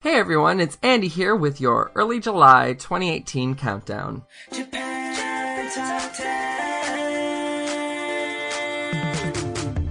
Hey everyone, it's Andy here with your early July 2018 countdown. Japan Top 10.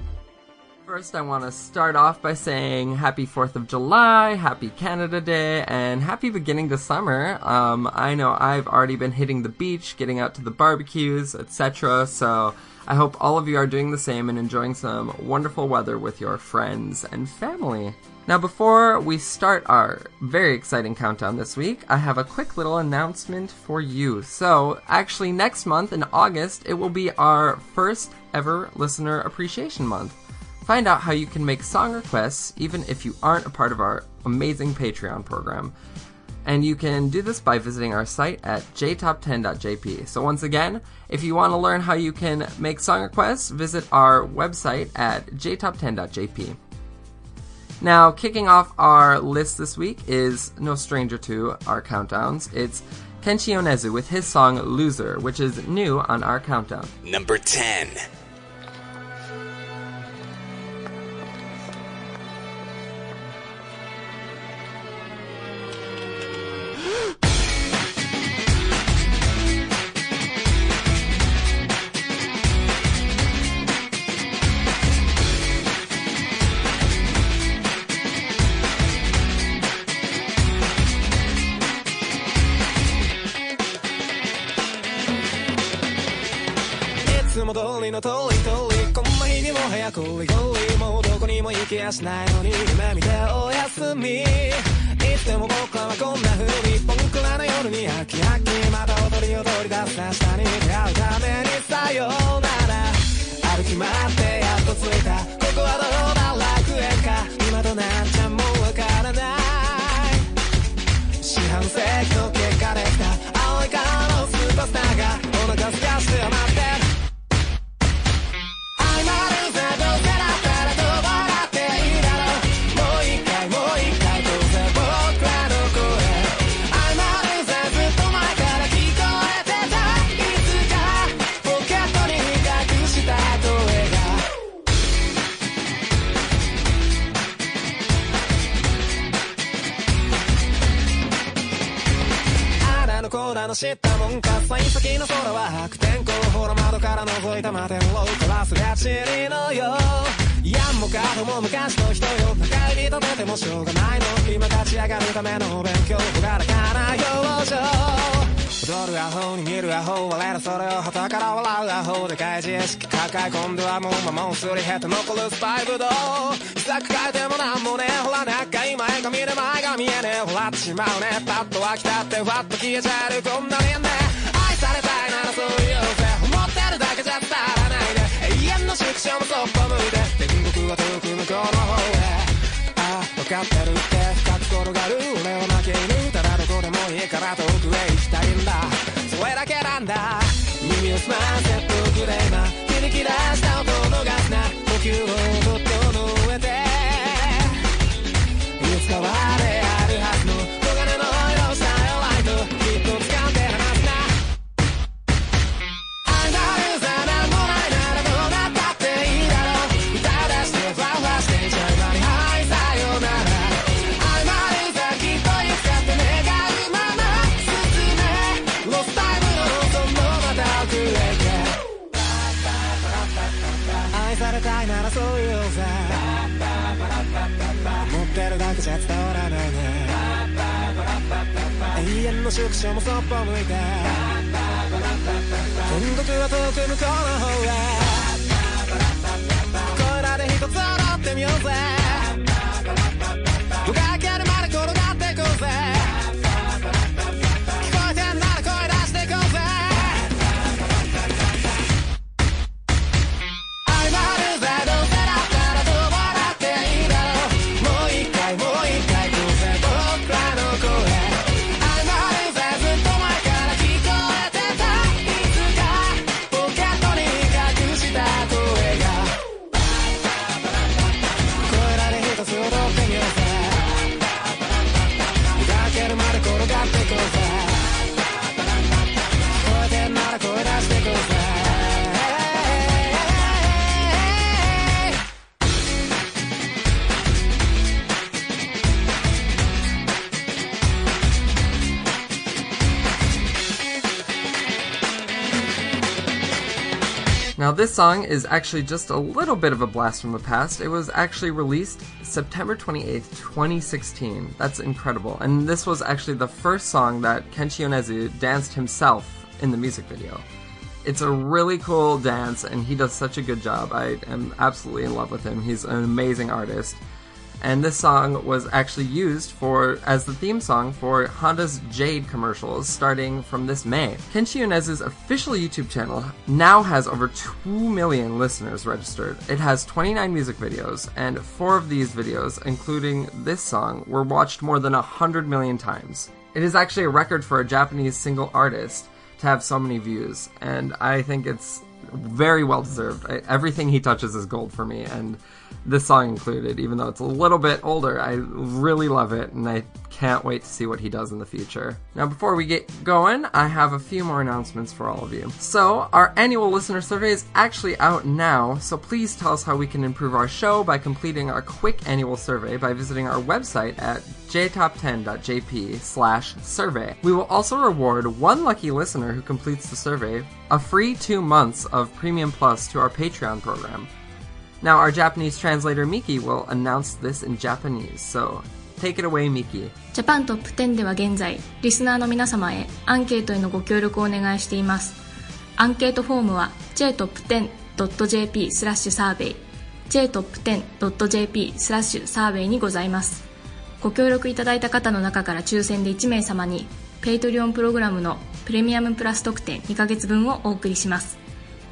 First, I want to start off by saying happy 4th of July, happy Canada Day, and happy beginning to summer. Um, I know I've already been hitting the beach, getting out to the barbecues, etc., so I hope all of you are doing the same and enjoying some wonderful weather with your friends and family. Now, before we start our very exciting countdown this week, I have a quick little announcement for you. So, actually, next month in August, it will be our first ever Listener Appreciation Month. Find out how you can make song requests even if you aren't a part of our amazing Patreon program. And you can do this by visiting our site at jtop10.jp. So, once again, if you want to learn how you can make song requests, visit our website at jtop10.jp. Now, kicking off our list this week is no stranger to our countdowns. It's Kenshi Yonezu with his song Loser, which is new on our countdown. Number 10. 通りの通り通り、こんな日にも早く。もうどこにも行きやしないのに夢見ておやすみいつでも僕らはこんな風に僕らの夜に飽き飽きまた踊り踊り出す明日に出会うた。めにさようなら歩き回ってやっと着いた。ここはどうだ？楽園か今となっちゃもうわからない。四半世紀の結果できた。青い顔のスーパースターがお腹すかして知ったもんか幸先の空は白天候ほら窓から覗いた摩天楼照らすりゃちりのよ。やんもかとも昔の人よ。中指立ててもしょうがないの。今立ち上がるための勉強。ほがらかな表情踊るアホに見るアホ我らそれを旗から笑うアホでかい知識抱え込んではもう魔物すり減って残るスパイブドウさく変えてもなんもねほら仲いい前髪で前が見えねえほらっちまうねパッと飽きたってふわっと消えちゃえるこんなにね愛されたいならそう言うぜ思ってるだけじゃ伝わらないで永遠の縮小もそっぽ向いて天国は遠く向こうの方へああ分かってるって深く転がる anda, niños más this song is actually just a little bit of a blast from the past. It was actually released September 28th, 2016. That's incredible. And this was actually the first song that Kenshi Yonezu danced himself in the music video. It's a really cool dance, and he does such a good job. I am absolutely in love with him. He's an amazing artist and this song was actually used for as the theme song for Honda's Jade commercials starting from this May. Kenshi Yonezu's official YouTube channel now has over 2 million listeners registered. It has 29 music videos, and four of these videos, including this song, were watched more than 100 million times. It is actually a record for a Japanese single artist to have so many views, and I think it's very well deserved. I, everything he touches is gold for me, and this song included, even though it's a little bit older. I really love it, and I can't wait to see what he does in the future. Now, before we get going, I have a few more announcements for all of you. So, our annual listener survey is actually out now, so please tell us how we can improve our show by completing our quick annual survey by visiting our website at jtop10.jp slash survey. We will also reward one lucky listener who completes the survey a free two months of Premium Plus to our Patreon program. Now, our Japanese translator Miki will announce this in Japanese, so take it away, Miki. ジャパントップ10では現在、リスナーの皆様へアンケートへのご協力をお願いしています。アンケートフォームは jtop10.jp スラッシュサーベイ jtop10.jp スラッシュサーベイにございます。ご協力いただいた方の中から抽選で1名様に、ペイトリオンプログラムのプレミアムプラス特典2ヶ月分をお送りします。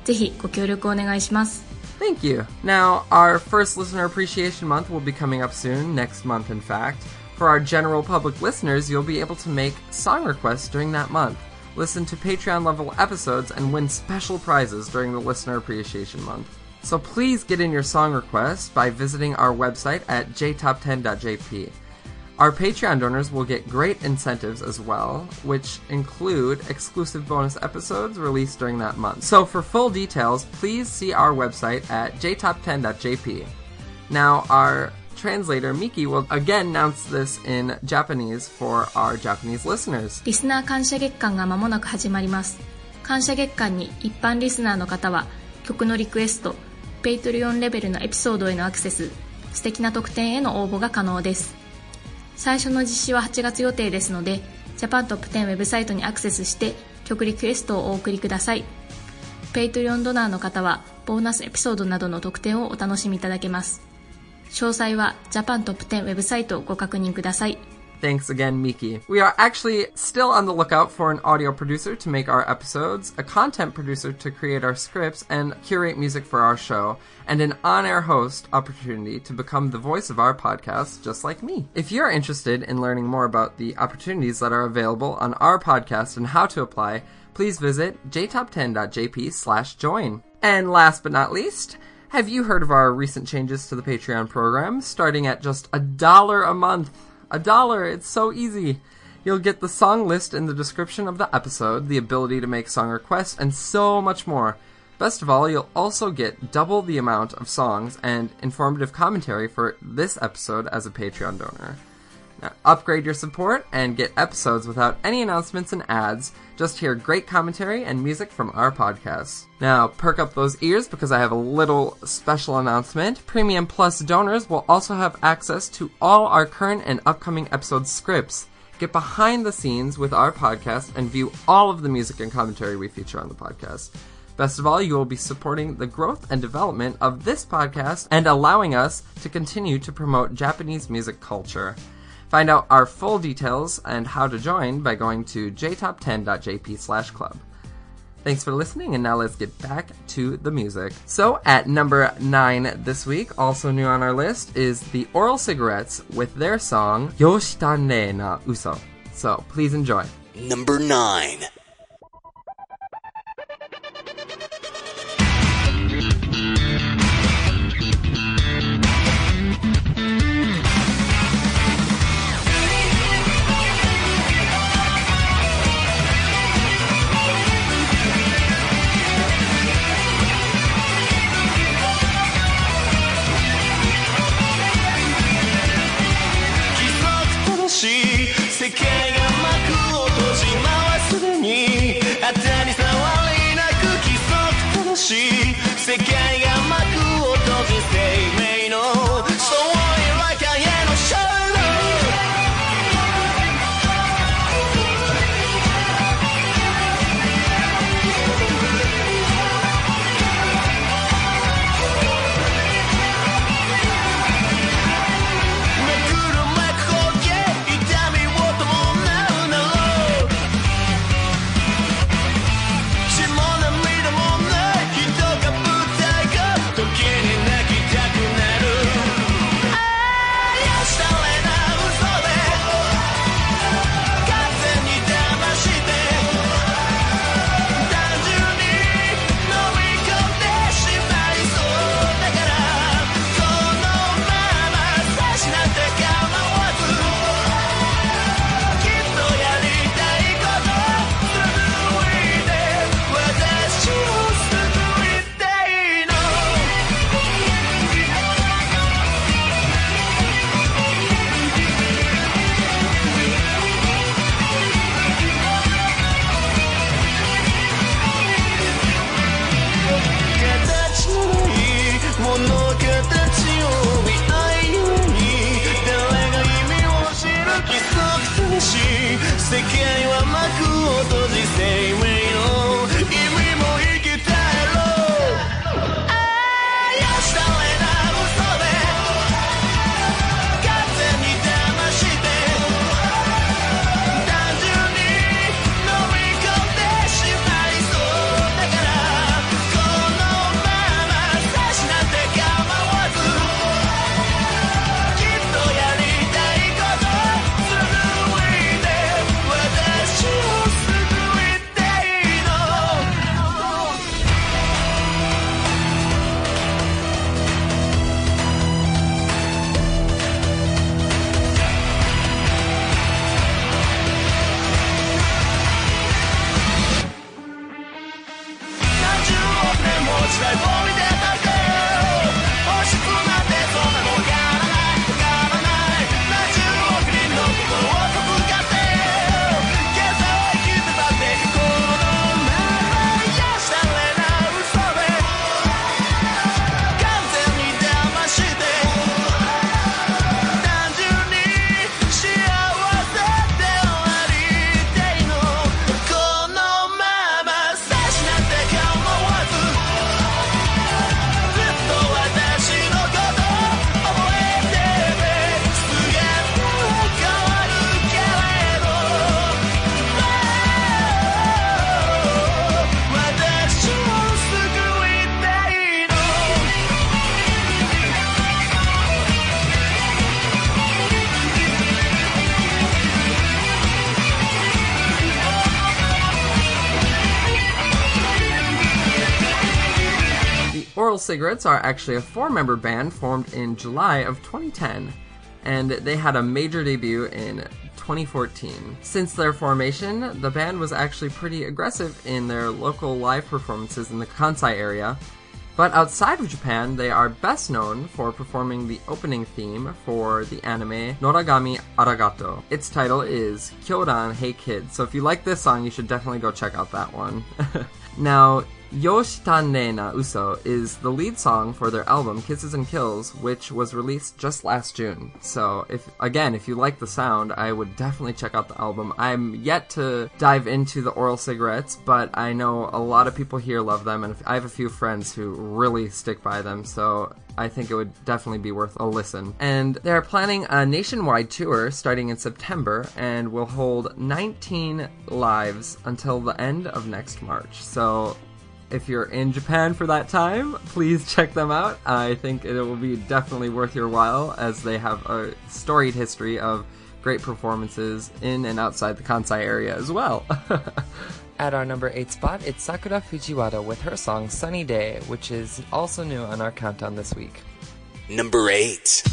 ぜひご協力お願いします。Thank you. Now, our first listener appreciation month will be coming up soon, next month, in fact. For our general public listeners, you'll be able to make song requests during that month, listen to Patreon level episodes, and win special prizes during the listener appreciation month. So please get in your song requests by visiting our website at jtop10.jp. Our Patreon donors will get great incentives as well, which include exclusive bonus episodes released during that month. So for full details, please see our website at jtop10.jp. Now, our translator Miki will again announce this in Japanese for our Japanese listeners. リスナー感謝月間が間もなく始まります感謝月間に一般リスナーの方は曲のリクエストペイトリオンレベルのエピソードへのアクセス素敵な特典への応募が可能です 最初の実施は8月予定ですのでジャパントップ10ウェブサイトにアクセスして曲リクエストをお送りください。ペイトリオンドナーの方はボーナスエピソードなどの特典をお楽しみいただけます。詳細はジャパントップ10ウェブサイトをご確認ください。Thanks again, Miki. We are actually still on the lookout for an audio producer to make our episodes, a content producer to create our scripts and curate music for our show, and an on air host opportunity to become the voice of our podcast, just like me. If you're interested in learning more about the opportunities that are available on our podcast and how to apply, please visit jtop10.jp slash join. And last but not least, have you heard of our recent changes to the Patreon program, starting at just a dollar a month? A dollar, it's so easy. You'll get the song list in the description of the episode, the ability to make song requests, and so much more. Best of all, you'll also get double the amount of songs and informative commentary for this episode as a Patreon donor. Now, upgrade your support and get episodes without any announcements and ads. Just hear great commentary and music from our podcast. Now, perk up those ears because I have a little special announcement. Premium Plus donors will also have access to all our current and upcoming episode scripts. Get behind the scenes with our podcast and view all of the music and commentary we feature on the podcast. Best of all, you will be supporting the growth and development of this podcast and allowing us to continue to promote Japanese music culture. Find out our full details and how to join by going to jtop10.jp slash club. Thanks for listening, and now let's get back to the music. So, at number 9 this week, also new on our list, is the Oral Cigarettes with their song Yoshitanrei na Uso. So, please enjoy. Number 9. Cigarettes are actually a four member band formed in July of 2010, and they had a major debut in 2014. Since their formation, the band was actually pretty aggressive in their local live performances in the Kansai area. But outside of Japan, they are best known for performing the opening theme for the anime Noragami Aragoto. Its title is Kyouran Hey Kid, so if you like this song, you should definitely go check out that one. now, Yoshitanrei na Uso is the lead song for their album Kisses and Kills, which was released just last June. So, if again, if you like the sound, I would definitely check out the album. I'm yet to dive into the oral cigarettes, but I know a lot of people here love them, and I have a few friends who really stick by them. So. I think it would definitely be worth a listen. And they're planning a nationwide tour starting in September and will hold 19 lives until the end of next March. So if you're in Japan for that time, please check them out. I think it will be definitely worth your while as they have a storied history of great performances in and outside the Kansai area as well. At our number 8 spot, it's Sakura Fujiwara with her song Sunny Day, which is also new on our countdown this week. Number 8.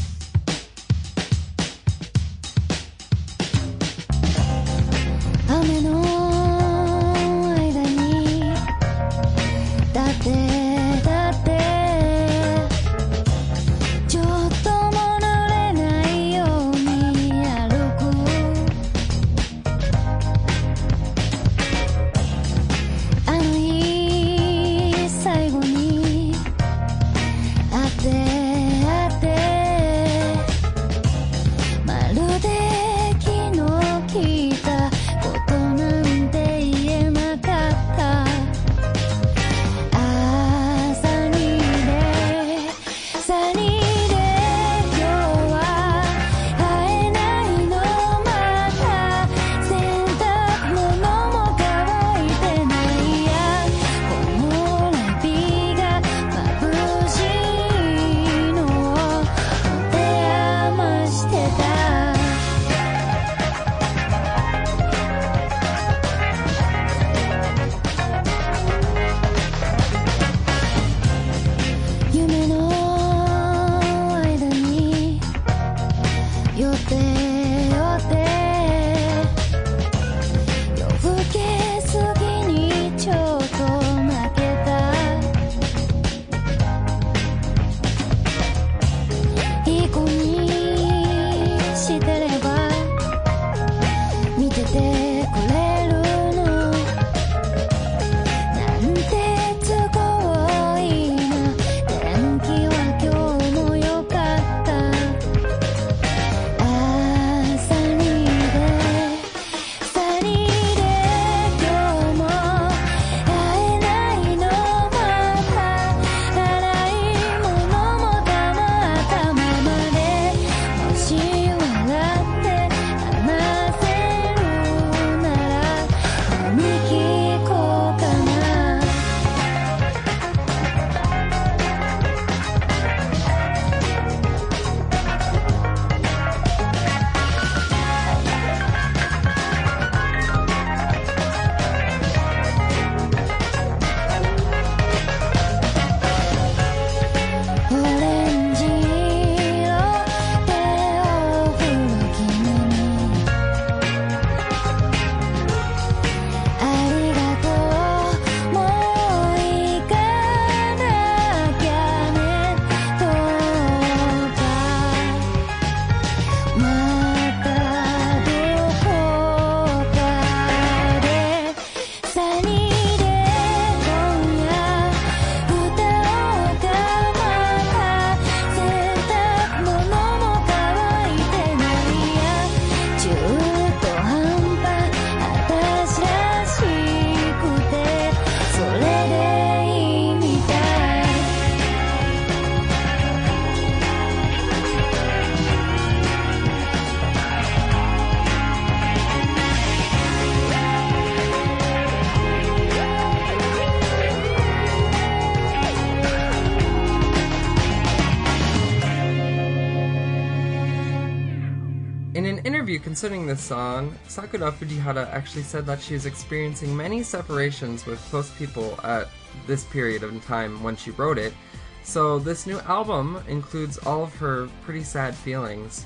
Concerning this song, Sakura Fujiwara actually said that she is experiencing many separations with close people at this period of time when she wrote it. So this new album includes all of her pretty sad feelings.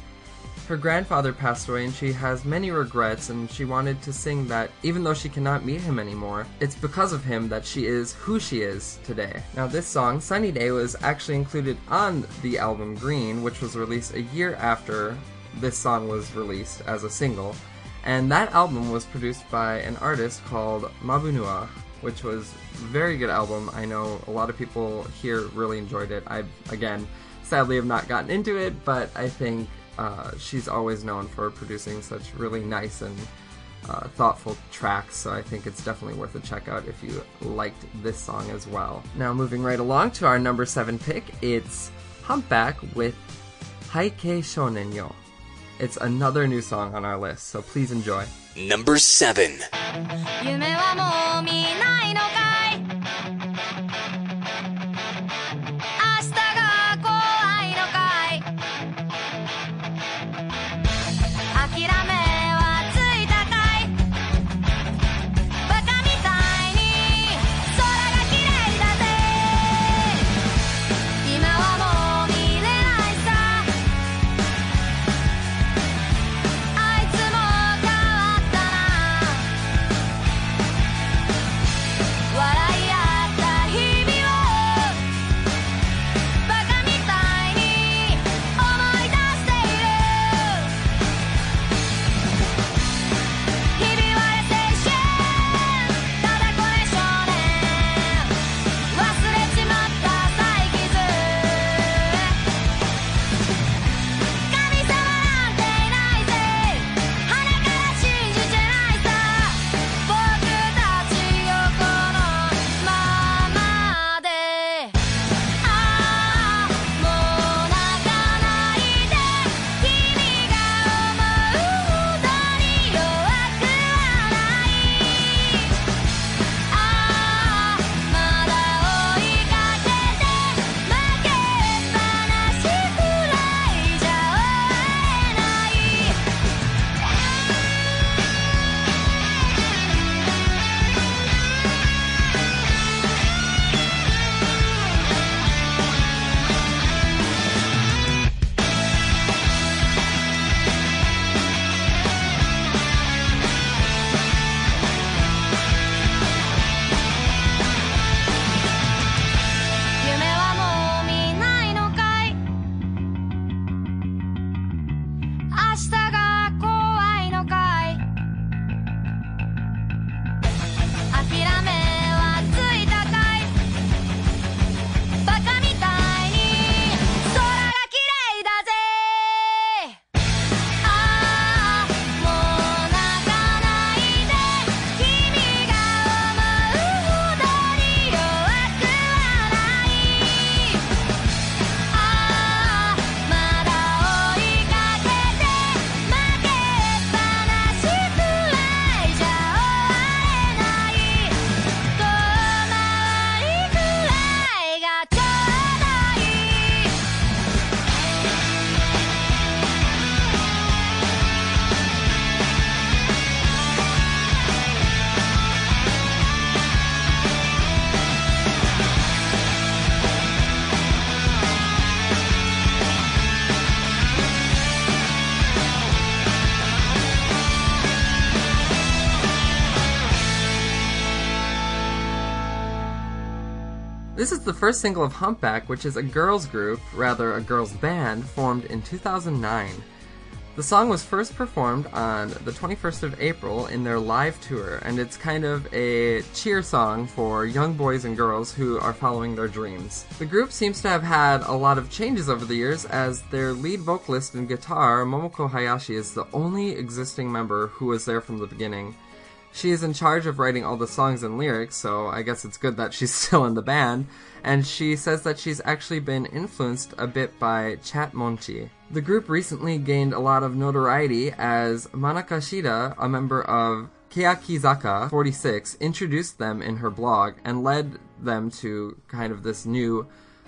Her grandfather passed away and she has many regrets and she wanted to sing that even though she cannot meet him anymore, it's because of him that she is who she is today. Now this song, Sunny Day, was actually included on the album Green, which was released a year after this song was released as a single. And that album was produced by an artist called mabanua, which was very good album. I know a lot of people here really enjoyed it. I, again, sadly have not gotten into it, but I think uh, she's always known for producing such really nice and uh, thoughtful tracks, so I think it's definitely worth a check out if you liked this song as well. Now, moving right along to our number seven pick, it's Humpback with Haikei Shonen Yo. It's another new song on our list, so please enjoy. Number 7. First single of Humpback, which is a girls group, rather a girls band, formed in 2009. The song was first performed on the 21st of April in their live tour, and it's kind of a cheer song for young boys and girls who are following their dreams. The group seems to have had a lot of changes over the years, as their lead vocalist and guitar, Momoko Hayashi, is the only existing member who was there from the beginning. She is in charge of writing all the songs and lyrics, so I guess it's good that she's still in the band. And she says that she's actually been influenced a bit by Chatmonchy. The group recently gained a lot of notoriety as Manaka Shida, a member of Keyakizaka 46, introduced them in her blog and led them to kind of this new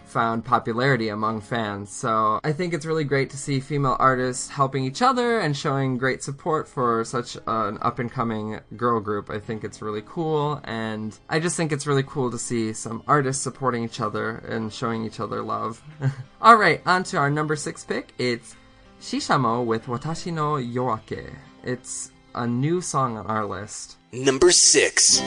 found popularity among fans. So I think it's really great to see female artists helping each other and showing great support for such an up and coming girl group. I think it's really cool, and I just think it's really cool to see some artists supporting each other and showing each other love. All right, on to our number six pick. It's Shishamo with Watashi no Yoake. It's a new song on our list. Number six.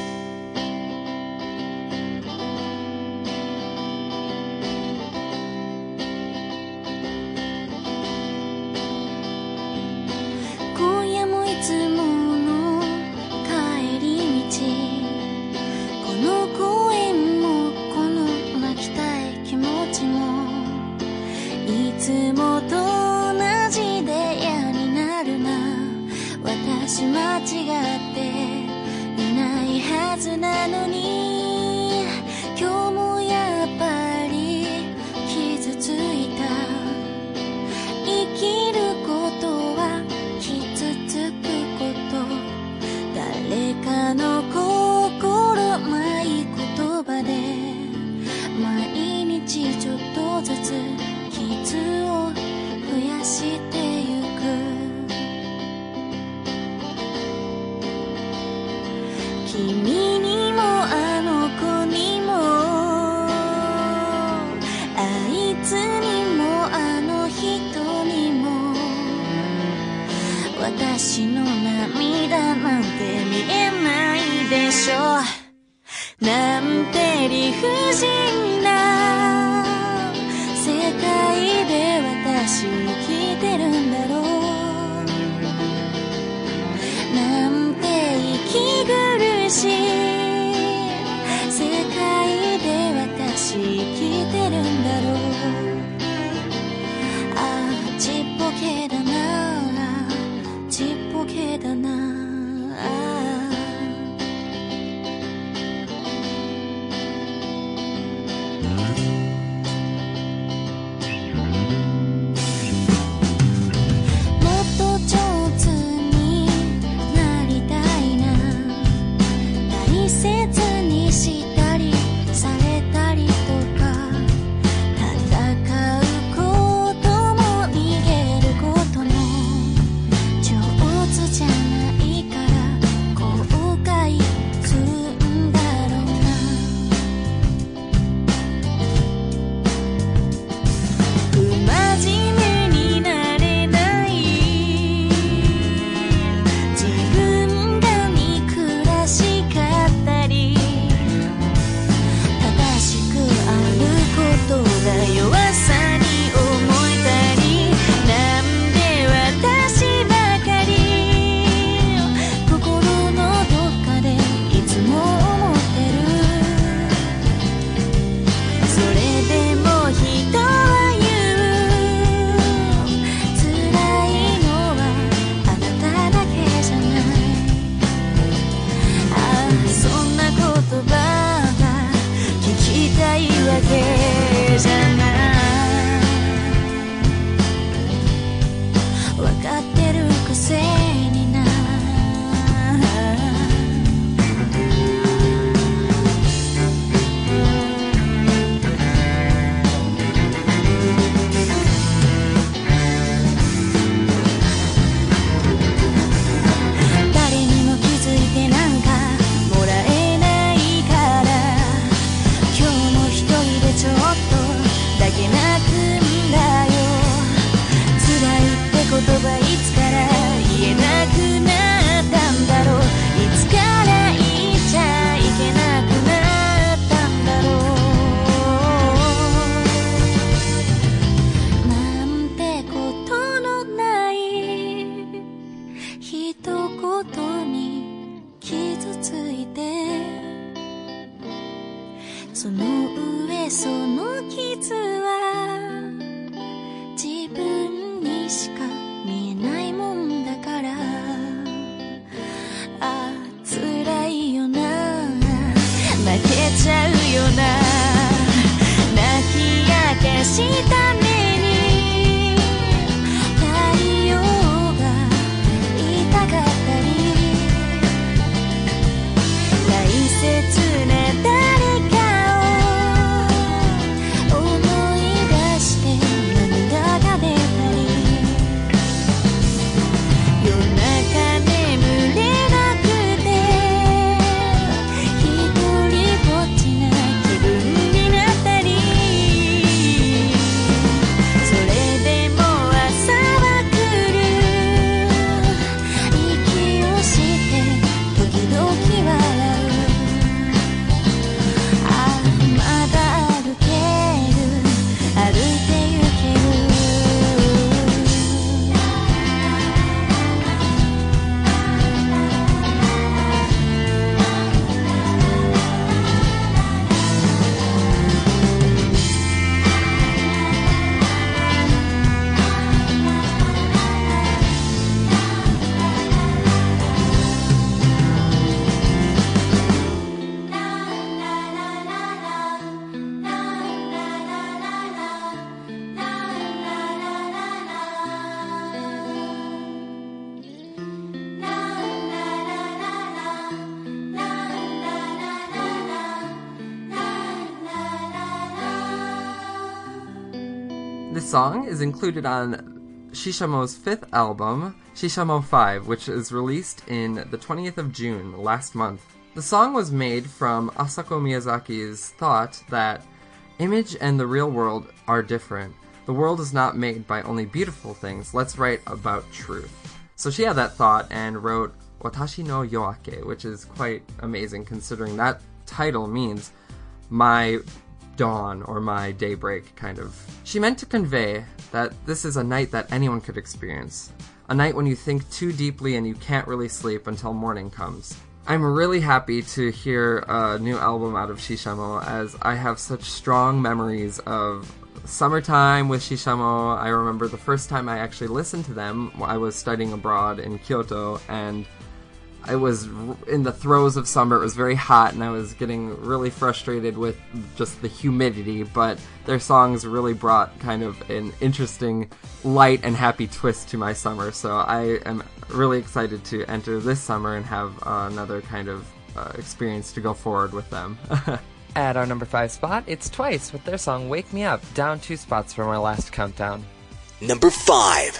間違って included on Shishamo's fifth album, Shishamo 5, which is released in the 20th of June last month. The song was made from Asako Miyazaki's thought that image and the real world are different. The world is not made by only beautiful things. Let's write about truth. So she had that thought and wrote Watashi no Yoake, which is quite amazing considering that title means my dawn or my daybreak, kind of. She meant to convey that this is a night that anyone could experience. A night when you think too deeply and you can't really sleep until morning comes. I'm really happy to hear a new album out of Shishamo as I have such strong memories of summertime with Shishamo. I remember the first time I actually listened to them, I was studying abroad in Kyoto and I was in the throes of summer. It was very hot, and I was getting really frustrated with just the humidity. But their songs really brought kind of an interesting, light, and happy twist to my summer. So I am really excited to enter this summer and have uh, another kind of uh, experience to go forward with them. At our number five spot, it's Twice with their song Wake Me Up, down two spots from our last countdown. Number five.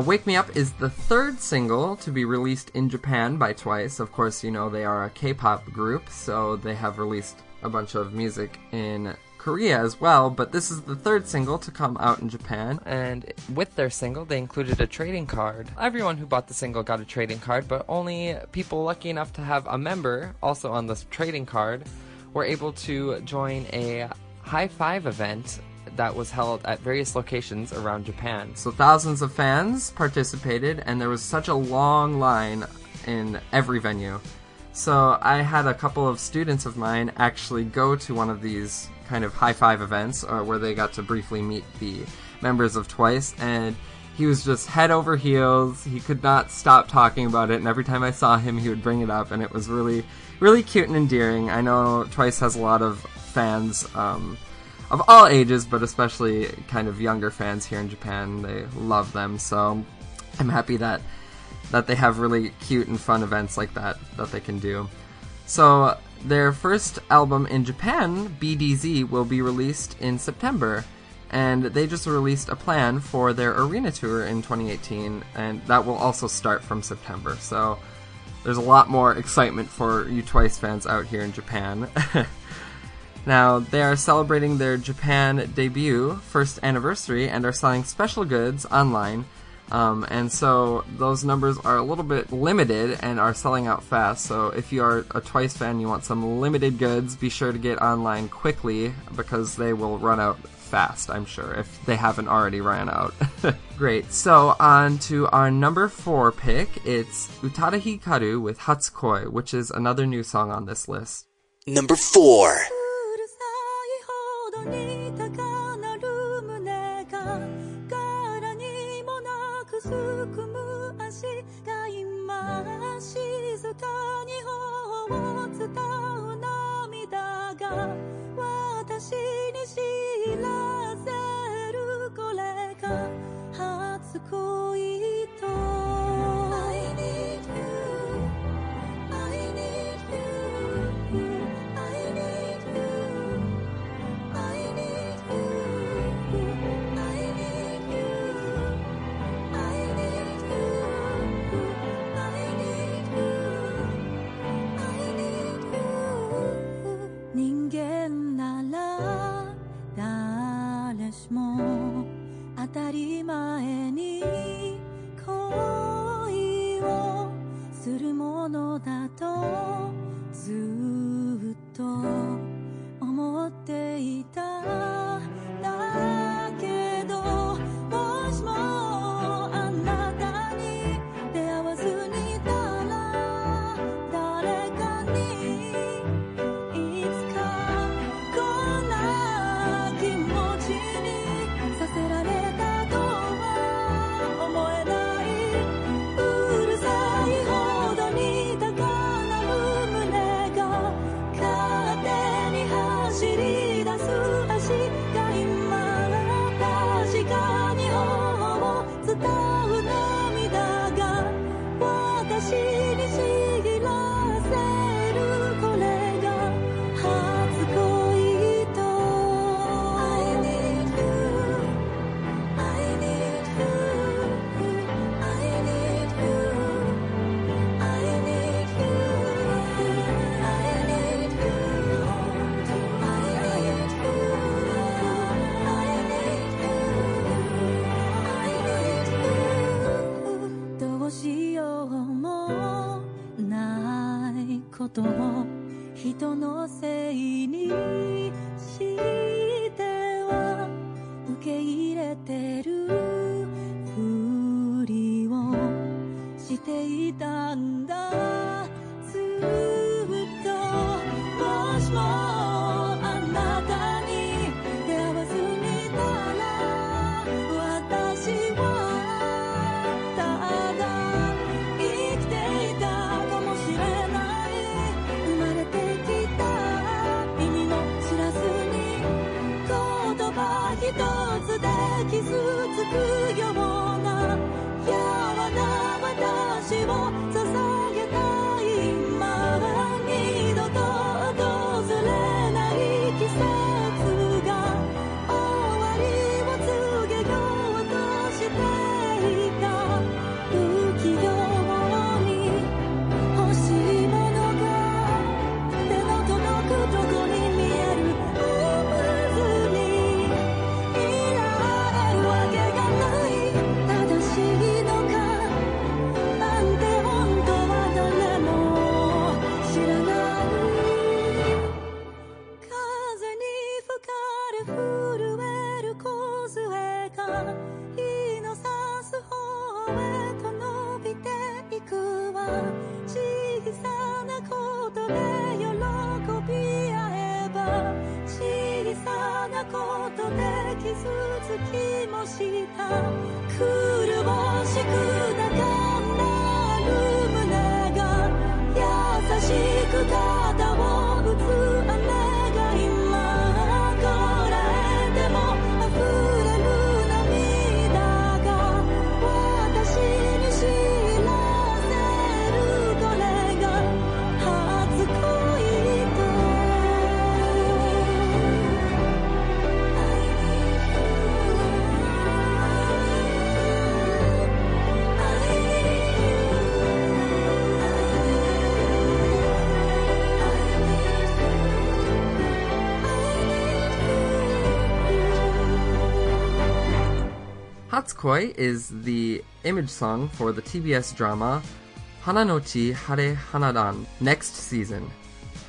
Uh, Wake Me Up is the third single to be released in Japan by Twice. Of course, you know they are a K pop group, so they have released a bunch of music in Korea as well, but this is the third single to come out in Japan. And with their single, they included a trading card. Everyone who bought the single got a trading card, but only people lucky enough to have a member also on this trading card were able to join a high five event that was held at various locations around Japan. So thousands of fans participated, and there was such a long line in every venue. So I had a couple of students of mine actually go to one of these kind of high five events, or where they got to briefly meet the members of Twice, and he was just head over heels. He could not stop talking about it, and every time I saw him, he would bring it up, and it was really, really cute and endearing. I know Twice has a lot of fans. Um, of all ages, but especially kind of younger fans here in Japan. They love them, so I'm happy that that they have really cute and fun events like that that they can do. So their first album in Japan, BDZ, will be released in September, and they just released a plan for their arena tour in 2018, and that will also start from September. So there's a lot more excitement for you Twice fans out here in Japan. Now, they are celebrating their Japan debut first anniversary and are selling special goods online. Um, and so those numbers are a little bit limited and are selling out fast. So if you are a Twice fan, you want some limited goods, be sure to get online quickly because they will run out fast, I'm sure, if they haven't already ran out. Great. So on to our number four pick. It's Utada Hikaru with Hatsukoi, which is another new song on this list. Number 4. ほどに高鳴る胸が柄にもなくすくむ足が今静かに頬を伝う。Hatsukoi is the image song for the TBS drama Hananochi Hare Hanadan next season.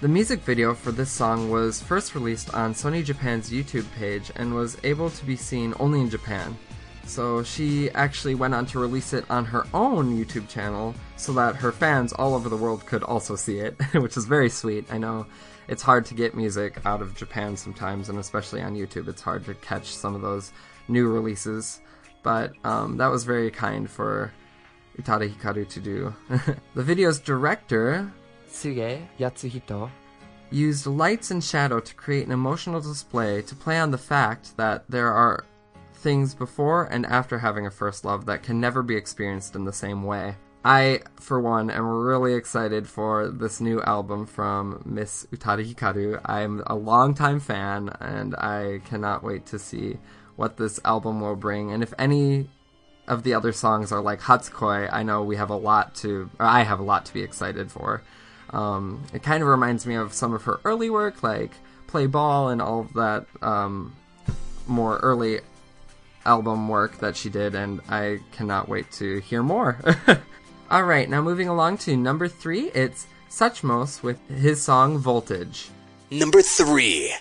The music video for this song was first released on Sony Japan's YouTube page and was able to be seen only in Japan. So she actually went on to release it on her own YouTube channel so that her fans all over the world could also see it, which is very sweet. I know it's hard to get music out of Japan sometimes, and especially on YouTube, it's hard to catch some of those new releases. But um, that was very kind for Utada Hikaru to do. the video's director Tsuge Yatsuhito. used lights and shadow to create an emotional display to play on the fact that there are things before and after having a first love that can never be experienced in the same way. I, for one, am really excited for this new album from Miss Utada Hikaru. I'm a longtime fan, and I cannot wait to see what this album will bring. And if any of the other songs are like Hatsukoi, I know we have a lot to, or I have a lot to be excited for. Um, it kind of reminds me of some of her early work, like Play Ball and all of that um, more early album work that she did, and I cannot wait to hear more. all right, now moving along to number three, it's Suchmos with his song Voltage. Number 3.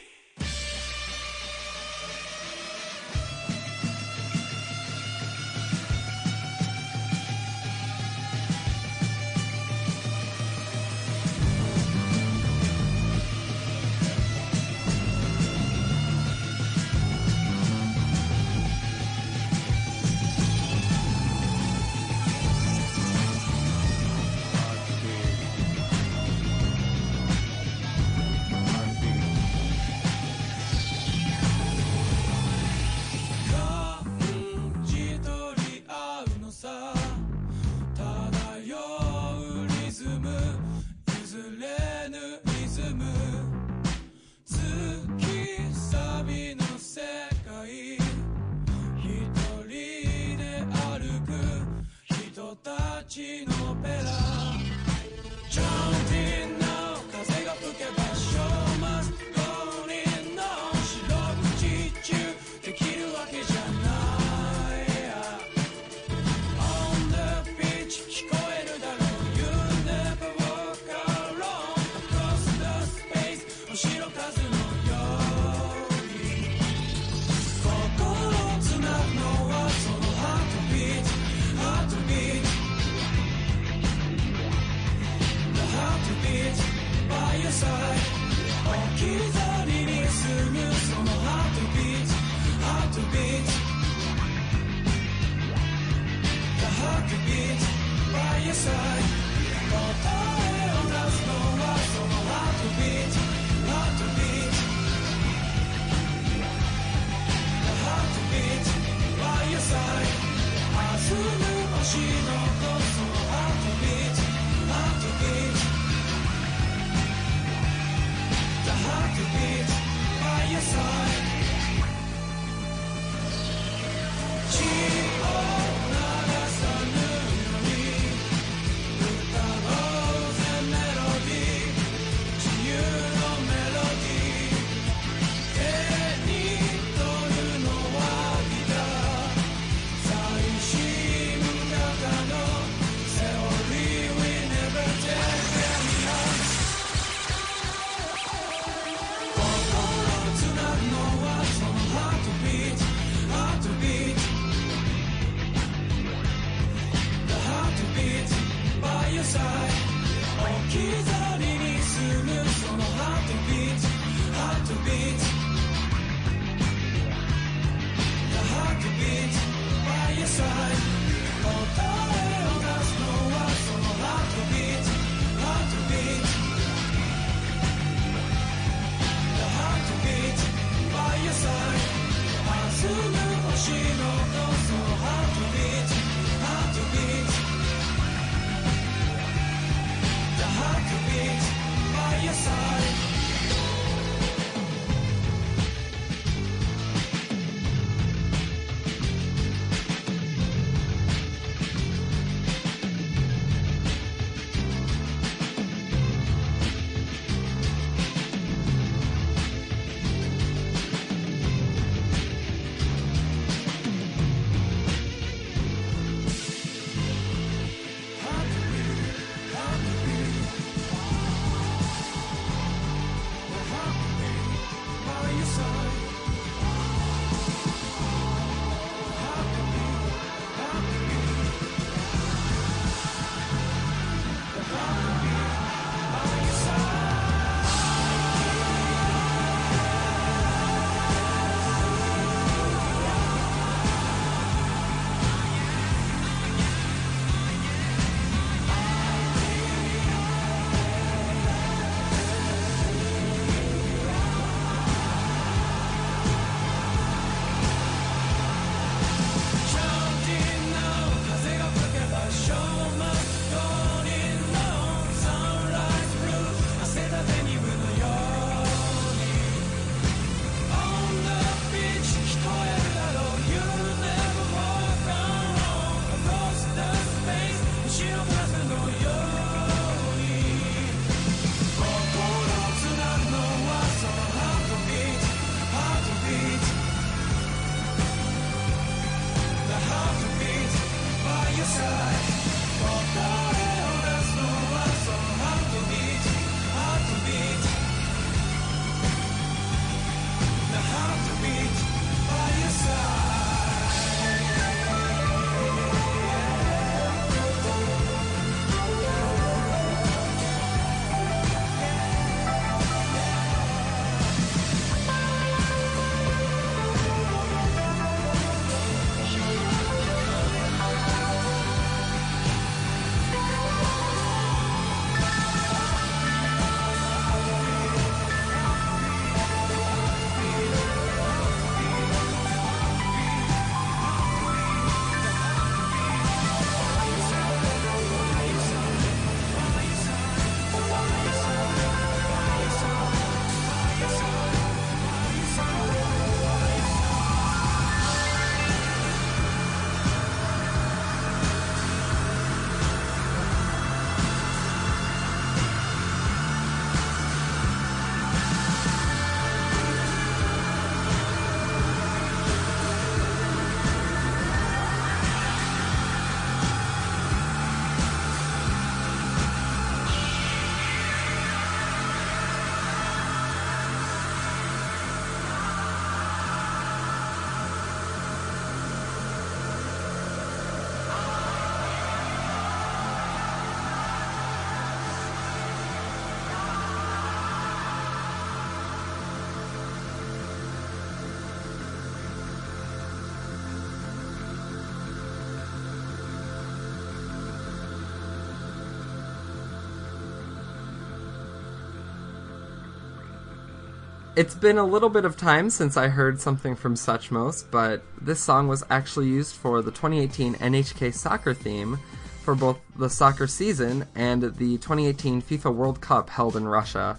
It's been a little bit of time since I heard something from Suchmos, but this song was actually used for the 2018 NHK soccer theme for both the soccer season and the 2018 FIFA World Cup held in Russia.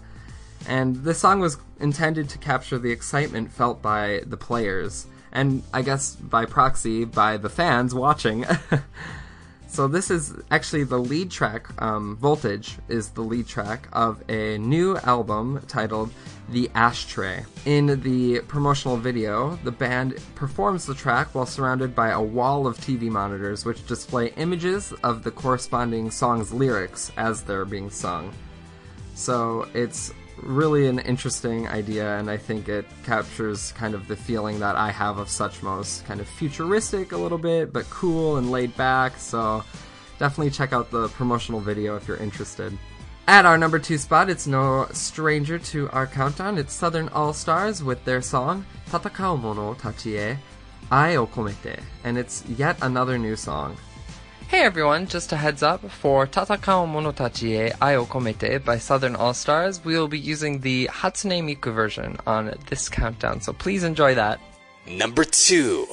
And this song was intended to capture the excitement felt by the players, and I guess by proxy, by the fans watching. So this is actually the lead track. Um, Voltage is the lead track of a new album titled "The Ashtray." In the promotional video, the band performs the track while surrounded by a wall of TV monitors, which display images of the corresponding song's lyrics as they're being sung. So it's really an interesting idea, and I think it captures kind of the feeling that I have of Suchmos. Kind of futuristic a little bit, but cool and laid back, so definitely check out the promotional video if you're interested. At our number two spot, it's no stranger to our countdown. It's Southern All Stars with their song Tatakao Mono Tachi e Ai o Komete, and it's yet another new song. Hey everyone, just a heads up for Tatakao Monotachi e Ai o Komete by Southern All Stars, we will be using the Hatsune Miku version on this countdown, so please enjoy that. Number 2.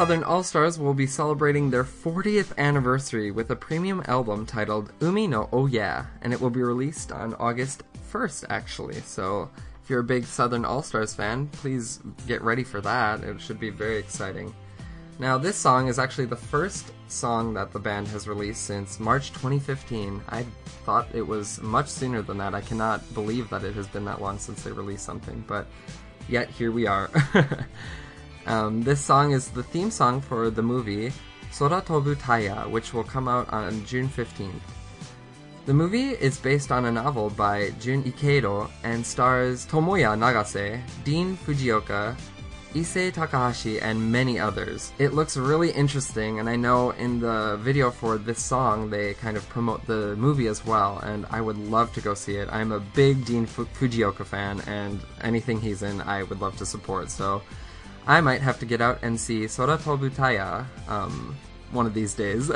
Southern All Stars will be celebrating their 40th anniversary with a premium album titled Umi no Oh Yeah, and it will be released on August 1st, actually. So if you're a big Southern All Stars fan, please get ready for that. It should be very exciting. Now, this song is actually the first song that the band has released since March 2015. I thought it was much sooner than that. I cannot believe that it has been that long since they released something, but yet here we are. um, this song is the theme song for the movie Soratobu Taiya, which will come out on June 15th. The movie is based on a novel by Jun Ikeido and stars Tomoya Nagase, Dean Fujioka, Issei Takahashi, and many others. It looks really interesting, and I know in the video for this song they kind of promote the movie as well, and I would love to go see it. I'm a big Dean Fu- Fujioka fan, and anything he's in, I would love to support. So I might have to get out and see Soratobu Taiya um, one of these days.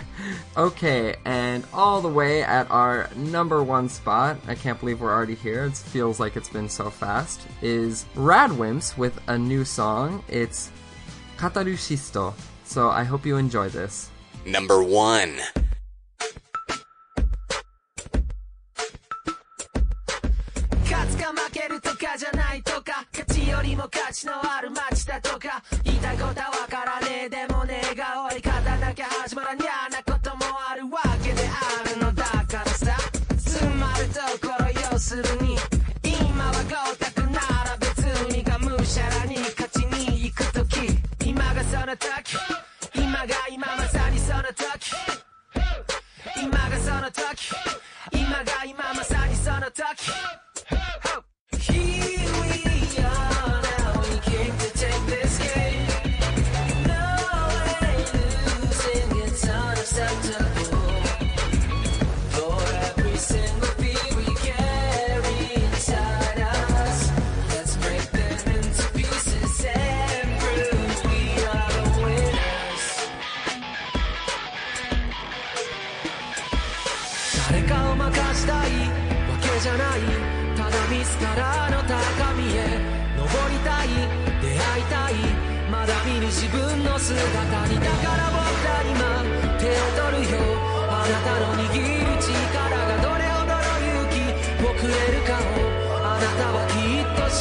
okay, and all the way at our number one spot, I can't believe we're already here, it feels like it's been so fast, is Radwimps with a new song. It's Katarushisto. So I hope you enjoy this. Number 1. も価値のある街だとか言いたいことはわからねえでもねえが追い方なきゃ始まらにゃなこともあるわけであるのだからさ。つまるところ要するに。今は豪沢なら別にがむしゃらに勝ちに行くとき今がその時。今が今まさにその時。今がその時。今が今まさにその時。Here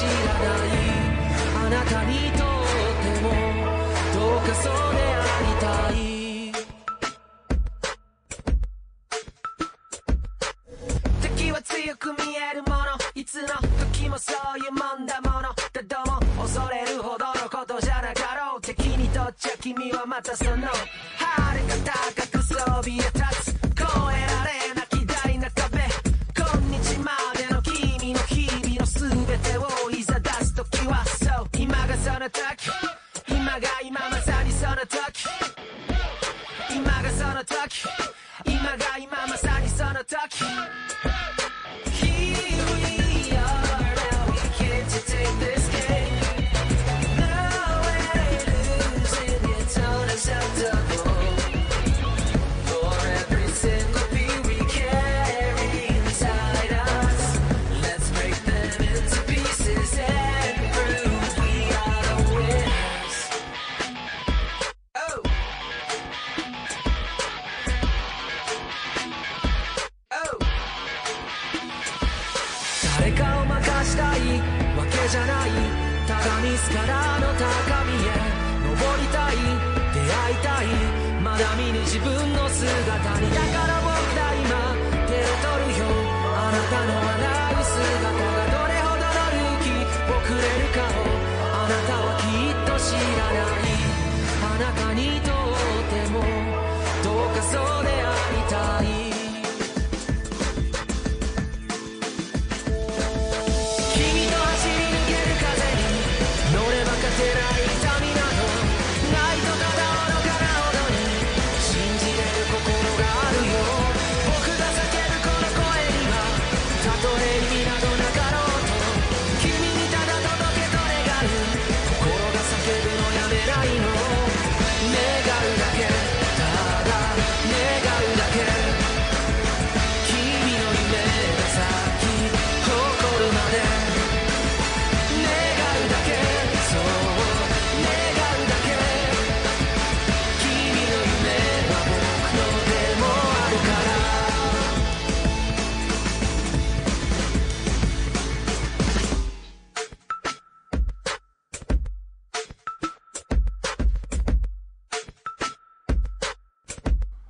知らない。あなたにとってもどうかそう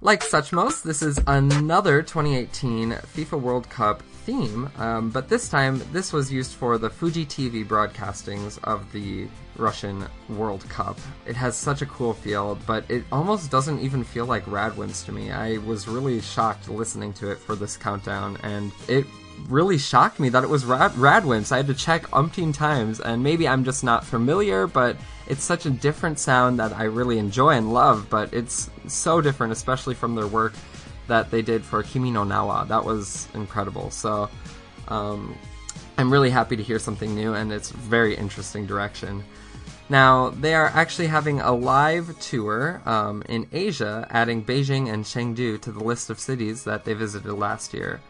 Like such most, this is another 2018 FIFA World Cup theme, um, but this time this was used for the Fuji TV broadcastings of the Russian World Cup. It has such a cool feel, but it almost doesn't even feel like Radwimps to me. I was really shocked listening to it for this countdown, and it really shocked me that it was Rad- Radwimps. I had to check umpteen times, and maybe I'm just not familiar, but it's such a different sound that I really enjoy and love, but it's so different, especially from their work that they did for Kimi no Na wa. That was incredible. So, um, I'm really happy to hear something new, and it's very interesting direction. Now, they are actually having a live tour um, in Asia, adding Beijing and Chengdu to the list of cities that they visited last year.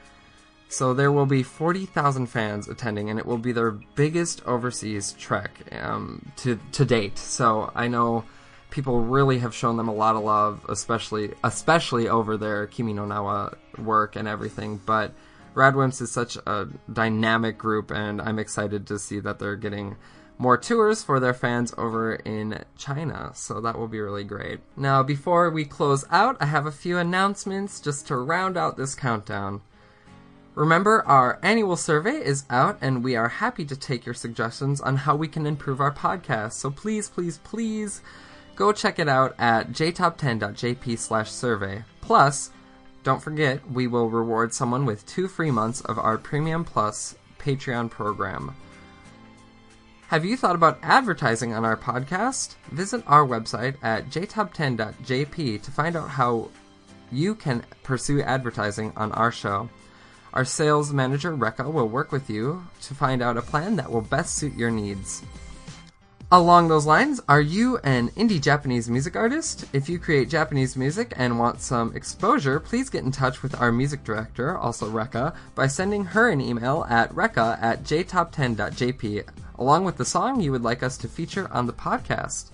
So there will be 40,000 fans attending, and it will be their biggest overseas trek um, to to date. So I know people really have shown them a lot of love, especially especially over their Kimi no Na wa work and everything. But Radwimps is such a dynamic group, and I'm excited to see that they're getting more tours for their fans over in China. So that will be really great. Now, before we close out, I have a few announcements just to round out this countdown. Remember, our annual survey is out, and we are happy to take your suggestions on how we can improve our podcast. So please, please, please go check it out at jtop10.jp slash survey. Plus, don't forget, we will reward someone with two free months of our Premium Plus Patreon program. Have you thought about advertising on our podcast? Visit our website at jtop10.jp to find out how you can pursue advertising on our show. Our sales manager, Rekka, will work with you to find out a plan that will best suit your needs. Along those lines, are you an indie Japanese music artist? If you create Japanese music and want some exposure, please get in touch with our music director, also Rekka, by sending her an email at rekka at jtop10.jp, along with the song you would like us to feature on the podcast.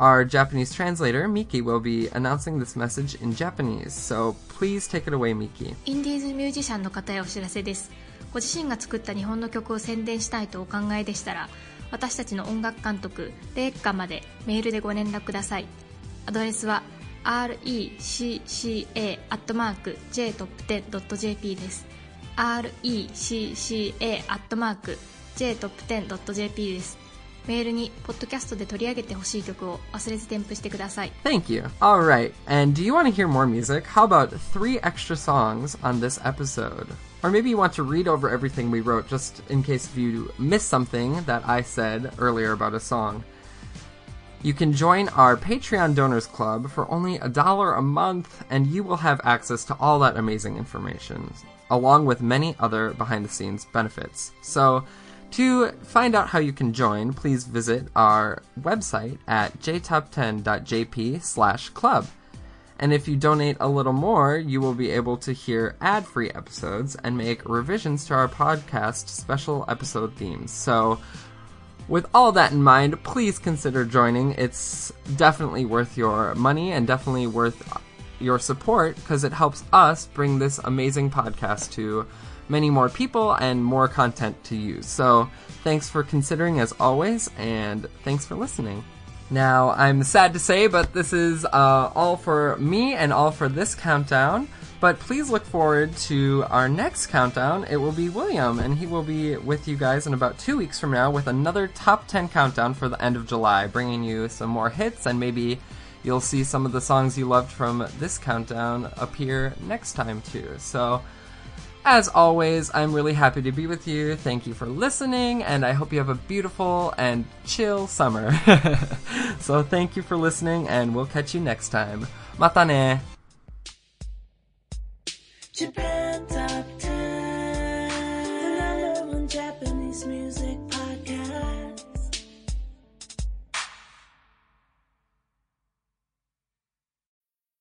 Our Japanese translator, Miki, will be announcing this message in Japanese, so please take it away, Miki. インディーズミュージシャンの方へお知らせですご自身が作った日本の曲を宣伝したいとお考えでしたら私たちの音楽監督レッカまでメールでご連絡くださいアドレスは recca.jtop10.jp です recca.jtop10.jp ですメールにポッドキャストで取り上げてほしい曲を忘れず添付してください Thank you. All right, and do you want to hear more music? How about three extra songs on this episode? Or maybe you want to read over everything we wrote just in case if you missed something that I said earlier about a song. You can join our Patreon Donors Club for only a dollar a month, and you will have access to all that amazing information, along with many other behind the scenes benefits. So, to find out how you can join, please visit our website at jtop10.jp slash club. And if you donate a little more, you will be able to hear ad free episodes and make revisions to our podcast special episode themes. So, with all that in mind, please consider joining. It's definitely worth your money and definitely worth your support because it helps us bring this amazing podcast to many more people and more content to use. So, thanks for considering as always, and thanks for listening. Now, I'm sad to say, but this is uh, all for me and all for this countdown. But please look forward to our next countdown. It will be William, and he will be with you guys in about two weeks from now with another top 10 countdown for the end of July, bringing you some more hits, and maybe you'll see some of the songs you loved from this countdown appear next time too. So, as always, I'm really happy to be with you. Thank you for listening, and I hope you have a beautiful and chill summer. so, thank you for listening, and we'll catch you next time. Mata ne! Japan Top 10, the number one Japanese music